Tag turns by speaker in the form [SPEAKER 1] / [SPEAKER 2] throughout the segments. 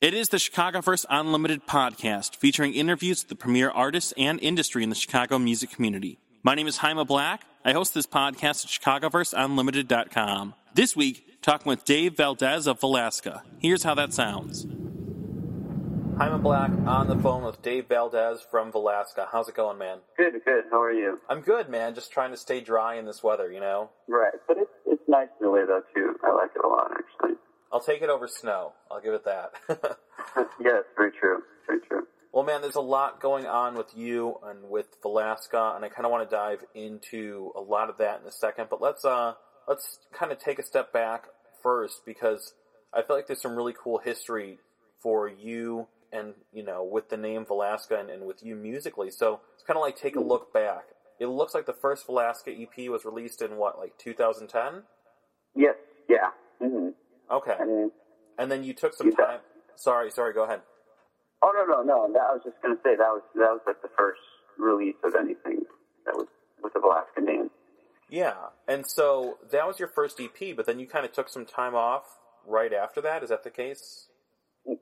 [SPEAKER 1] It is the Chicagoverse Unlimited podcast featuring interviews with the premier artists and industry in the Chicago music community. My name is Haima Black. I host this podcast at ChicagoVerseUnlimited.com. This week, talking with Dave Valdez of Valaska. Here's how that sounds. Haima Black on the phone with Dave Valdez from Valaska. How's it going, man?
[SPEAKER 2] Good, good. How are you?
[SPEAKER 1] I'm good, man. Just trying to stay dry in this weather, you know?
[SPEAKER 2] Right, but it's it's nice in a way though too. I like it a lot actually.
[SPEAKER 1] I'll take it over snow. I'll give it that.
[SPEAKER 2] yes, very true. Very true.
[SPEAKER 1] Well, man, there's a lot going on with you and with Valaska, and I kind of want to dive into a lot of that in a second. But let's uh, let's kind of take a step back first because I feel like there's some really cool history for you and you know with the name Valaska and, and with you musically. So it's kind of like take a look back. It looks like the first Valaska EP was released in what, like 2010?
[SPEAKER 2] Yes. Yeah. Mm-hmm.
[SPEAKER 1] Okay.
[SPEAKER 2] And,
[SPEAKER 1] And then you took some time. Sorry, sorry. Go ahead.
[SPEAKER 2] oh no, no, no. That I was just gonna say that was that was like the first release of anything that was with the Valaska name.
[SPEAKER 1] Yeah, and so that was your first EP, but then you kind of took some time off right after that. Is that the case?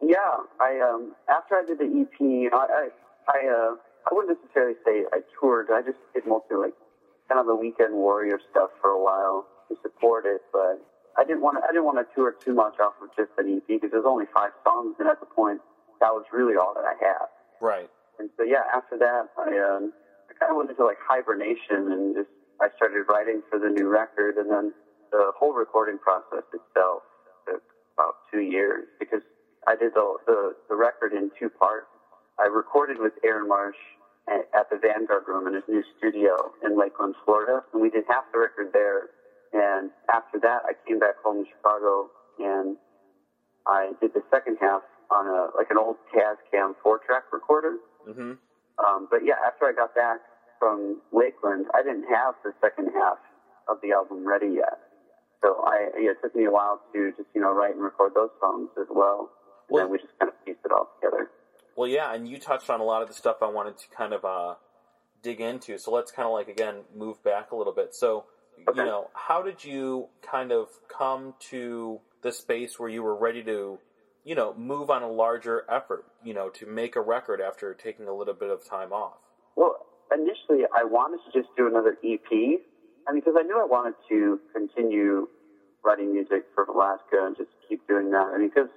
[SPEAKER 2] Yeah, I um after I did the EP, you know, I I I, uh, I wouldn't necessarily say I toured. I just did mostly like kind of the weekend warrior stuff for a while to support it, but I didn't want to I didn't want to tour too much off of just an EP because there's only five songs, and at the point that was really all that I had.
[SPEAKER 1] Right.
[SPEAKER 2] And so yeah, after that, I um I kind of went into like hibernation and just I started writing for the new record, and then the whole recording process itself took about two years because I did the the, the record in two parts. I recorded with Aaron Marsh at, at the Vanguard Room in his new studio in Lakeland, Florida, and we did half the record there. And after that, I came back home to Chicago and I did the second half on a like an old Tascam four track recorder.
[SPEAKER 1] Mm-hmm.
[SPEAKER 2] Um, but yeah, after I got back from Lakeland, I didn't have the second half of the album ready yet. So I, yeah, it took me a while to just, you know, write and record those songs as well. And
[SPEAKER 1] Well-
[SPEAKER 2] then we just kind of pieced it all together.
[SPEAKER 1] Well, yeah, and you touched on a lot of the stuff I wanted to kind of uh, dig into. So let's kind of like again move back a little bit. So
[SPEAKER 2] Okay.
[SPEAKER 1] you know, how did you kind of come to the space where you were ready to, you know, move on a larger effort, you know, to make a record after taking a little bit of time off?
[SPEAKER 2] Well, initially I wanted to just do another EP. I mean, because I knew I wanted to continue writing music for Valaska and just keep doing that. I mean, because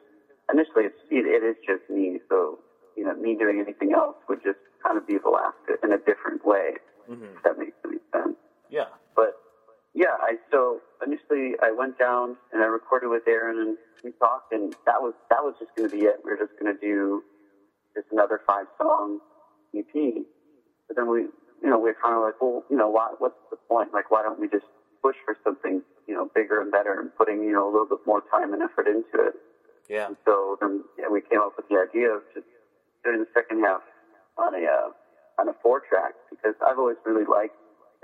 [SPEAKER 2] initially it's, it, it is just me. So, you know, me doing anything else would just kind of be Valaska in a different way,
[SPEAKER 1] Mm-hmm.
[SPEAKER 2] if that makes any sense.
[SPEAKER 1] Yeah.
[SPEAKER 2] Yeah, I so initially I went down and I recorded with Aaron and we talked and that was that was just going to be it. We were just going to do just another five song EP. But then we, you know, we are kind of like, well, you know, why, what's the point? Like, why don't we just push for something, you know, bigger and better and putting, you know, a little bit more time and effort into it.
[SPEAKER 1] Yeah.
[SPEAKER 2] And so then yeah, we came up with the idea of just doing the second half on a uh, on a four track because I've always really liked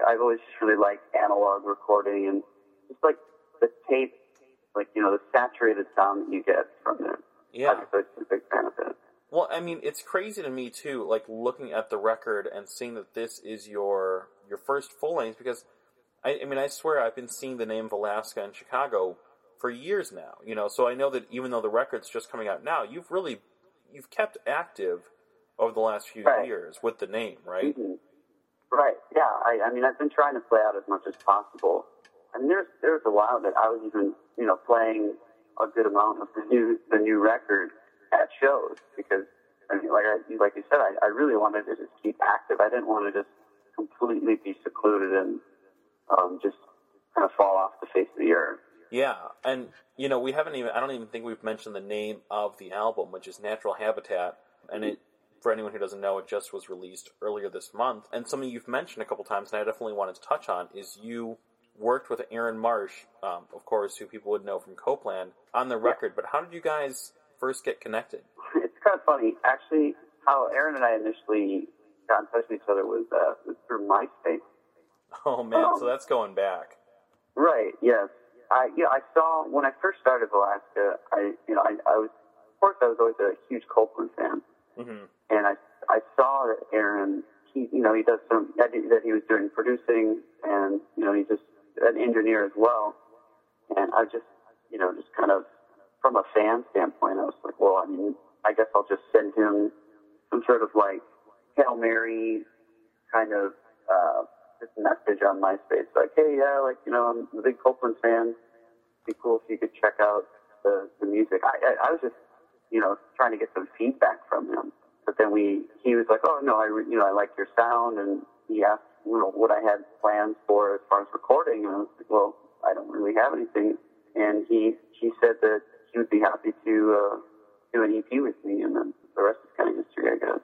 [SPEAKER 2] I've always just really liked analog recording and just like the tape, like you know the saturated sound that you get from it.
[SPEAKER 1] Yeah.
[SPEAKER 2] I'm a big fan of it.
[SPEAKER 1] Well, I mean, it's crazy to me too, like looking at the record and seeing that this is your your first full length. Because I, I mean, I swear I've been seeing the name Valaska in Chicago for years now. You know, so I know that even though the record's just coming out now, you've really you've kept active over the last few
[SPEAKER 2] Right.
[SPEAKER 1] years with the name, right?
[SPEAKER 2] Mhm. Right. Yeah. I, I mean, I've been trying to play out as much as possible. Mean, there's there's a while that I was even you know playing a good amount of the new the new record at shows because I mean, like I like you said, I, I really wanted to just keep active. I didn't want to just completely be secluded and um, just kind of fall off the face of the earth.
[SPEAKER 1] Yeah, and you know, we haven't even I don't even think we've mentioned the name of the album, which is Natural Habitat, and it for anyone who doesn't know, it just was released earlier this month. And something you've mentioned a couple times, and I definitely wanted to touch on, is you worked with Aaron Marsh, um, of course, who people would know from Copeland, on the record. But how did you guys first get connected?
[SPEAKER 2] It's kind of funny, actually. How Aaron and I initially got in touch with each other was, uh, was through MySpace.
[SPEAKER 1] Oh man, so that's going back.
[SPEAKER 2] Right. Yes. I yeah. I saw when I first started Valaska. I you know I, I was of course I was always a huge Copeland fan,
[SPEAKER 1] hmm
[SPEAKER 2] and I I saw that Aaron he you know he does some that he, that he was doing producing and you know he's just an engineer as well, and I just you know just kind of from a fan standpoint I was like well I mean I guess I'll just send him some sort of like Hail Mary kind of uh, just message on MySpace, like, hey, yeah, like, you know, I'm a big Copeland fan. It'd be cool if you could check out the, the music. I, I, I was just, you know, trying to get some feedback from him. But then we, he was like, oh, no, I, you know, I like your sound. And he asked, you know, what I had plans for as far as recording. And I was like, well, I don't really have anything. And he, he said that he would be happy to, uh, do an EP with me. And then the rest is kind of history, I guess.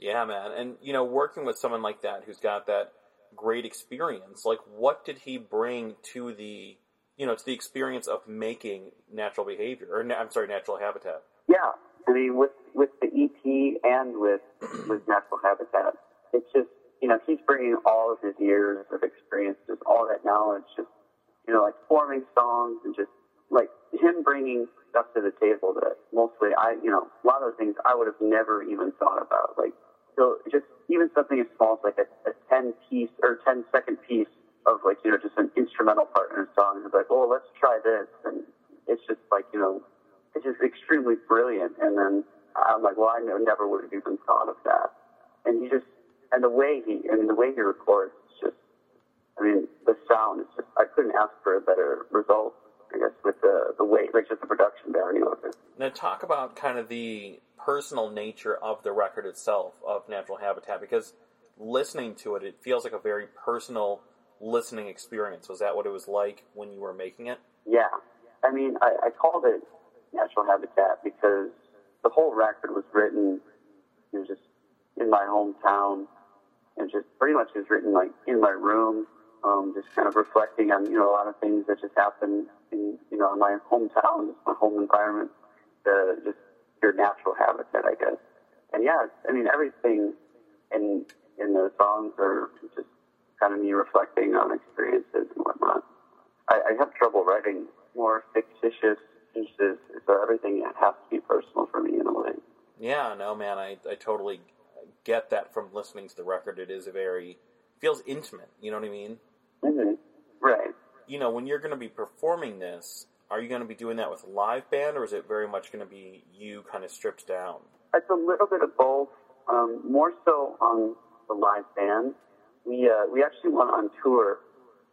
[SPEAKER 1] Yeah, man. And, you know, working with someone like that who's got that great experience, like, what did he bring to the, you know, to the experience of making natural behavior, or, I'm sorry, natural habitat?
[SPEAKER 2] Yeah. I mean, with, with the EP and with, with natural habitat, it's just, you know, he's bringing all of his years of experience, just all that knowledge, just, you know, like forming songs and just like him bringing stuff to the table that mostly I, you know, a lot of things I would have never even thought about. Like, so just even something as small as like a, a 10 piece or 10 second piece of like, you know, just an instrumental part in a song. It's like, oh, let's try this. And it's just like, you know, just extremely brilliant. And then I'm like, well, I never would have even thought of that. And he just, and the way he, I mean, the way he records, it's just, I mean, the sound is just, I couldn't ask for a better result. I guess with the the weight, like just the production value of it.
[SPEAKER 1] Now, talk about kind of the personal nature of the record itself of Natural Habitat, because listening to it, it feels like a very personal listening experience. Was that what it was like when you were making it?
[SPEAKER 2] Yeah, I mean, I, I called it Natural Habitat because the whole record was written, you know, just in my hometown, and just pretty much was written like in my room um, just kind of reflecting on you know a lot of things that just happened in you know in my hometown, my home environment, the just your natural habitat, I guess. And yeah, I mean everything in in the songs are just kind of me reflecting on experiences and whatnot. I, I have trouble writing more fictitious pieces, so everything has to be personal for me in a way.
[SPEAKER 1] Yeah, no, man, I I totally get that from listening to the record. It is a very feels intimate. You know what I mean?
[SPEAKER 2] Mm-hmm. Right.
[SPEAKER 1] You know, when you're going to be performing this, are you going to be doing that with a live band, or is it very much going to be you kind of stripped down?
[SPEAKER 2] It's a little bit of both. Um, more so on the live band. We uh, we actually went on tour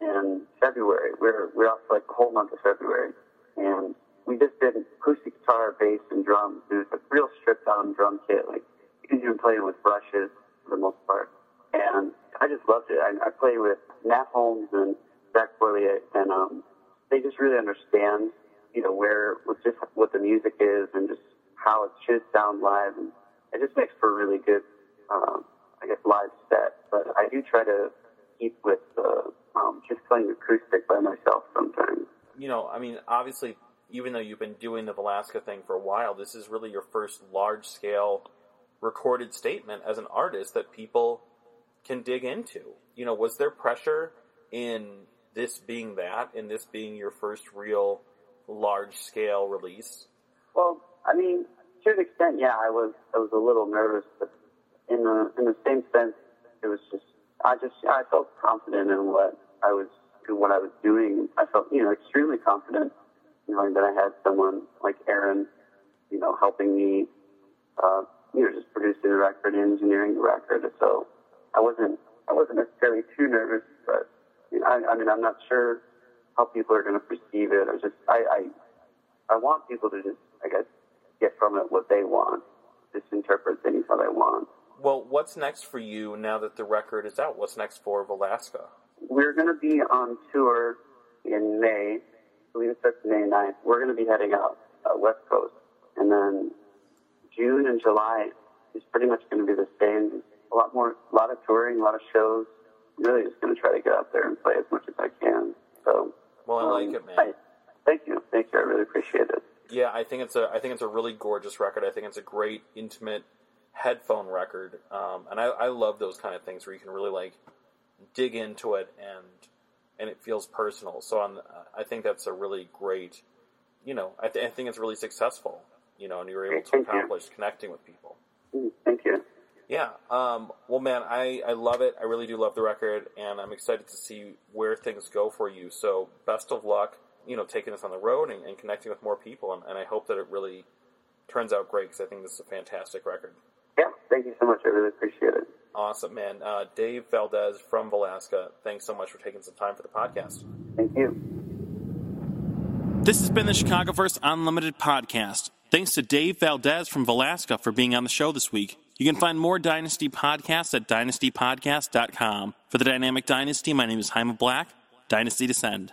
[SPEAKER 2] in February. We're we're off like the whole month of February, and we just did acoustic guitar, bass, and drums. It was a real stripped down drum kit. Like you can even play with brushes for the most part. And I just loved it. I, I play with Nat Holmes and Zach Borliet, and um, they just really understand, you know, where with just what the music is and just how it should sound live, and it just makes for a really good, um, I guess, live set. But I do try to keep with uh, um, just playing acoustic by myself sometimes.
[SPEAKER 1] You know, I mean, obviously, even though you've been doing the Valaska thing for a while, this is really your first large scale recorded statement as an artist that people can dig into. You know, was there pressure in this being that, in this being your first real large scale release?
[SPEAKER 2] Well, I mean, to an extent, yeah, I was I was a little nervous, but in the in the same sense, it was just I just I felt confident in what I was in what I was doing. I felt you know extremely confident, knowing that I had someone like Aaron, you know, helping me, uh, you know, just producing the record, and engineering the record. So I wasn't I wasn't necessarily too nervous, but you know, I, I mean I'm not sure how people are going to perceive it. I just I, I I want people to just I guess get from it what they want, just interpret things how they want.
[SPEAKER 1] Well, what's next for you now that the record is out? What's next for Valaska?
[SPEAKER 2] We're going to be on tour in May. Believe it starts May 9th. We're going to be heading out uh, West Coast. And then June and July is pretty much going to be the same a lot more, a lot of touring, a lot of shows. Really, just going to try to get out there and play as much as I can. So,
[SPEAKER 1] well, I um, like it, man. I,
[SPEAKER 2] thank you, thank you. I really appreciate it.
[SPEAKER 1] Yeah, I think it's a, I think it's a really gorgeous record. I think it's a great, intimate headphone record, um, and I, I love those kind of things where you can really like dig into it and and it feels personal. So I'm, I think that's a really great, you know, I, th- I think it's really successful, you know, and you're able to accomplish connecting with people.
[SPEAKER 2] Mm, thank you.
[SPEAKER 1] Yeah. Um, well, man, I, I love it. I really do love the record, and I'm excited to see where things go for you. So, best of luck, you know, taking this on the road and, and connecting with more people. And, and, I hope that it really
[SPEAKER 3] turns out great because I think this is a fantastic record.
[SPEAKER 2] Yeah, thank you so much. I really appreciate it.
[SPEAKER 3] Awesome, man. Uh, Dave Valdez from Valaska, thanks so much for taking some time for the podcast.
[SPEAKER 2] Thank you.
[SPEAKER 1] This has been the Chicagoverse Unlimited podcast. Thanks to Dave Valdez from Valaska for being on the show this week. You can find more Dynasty podcasts at dynastypodcast.com. For the Dynamic Dynasty, my name is Haima Black. Dynasty Descend.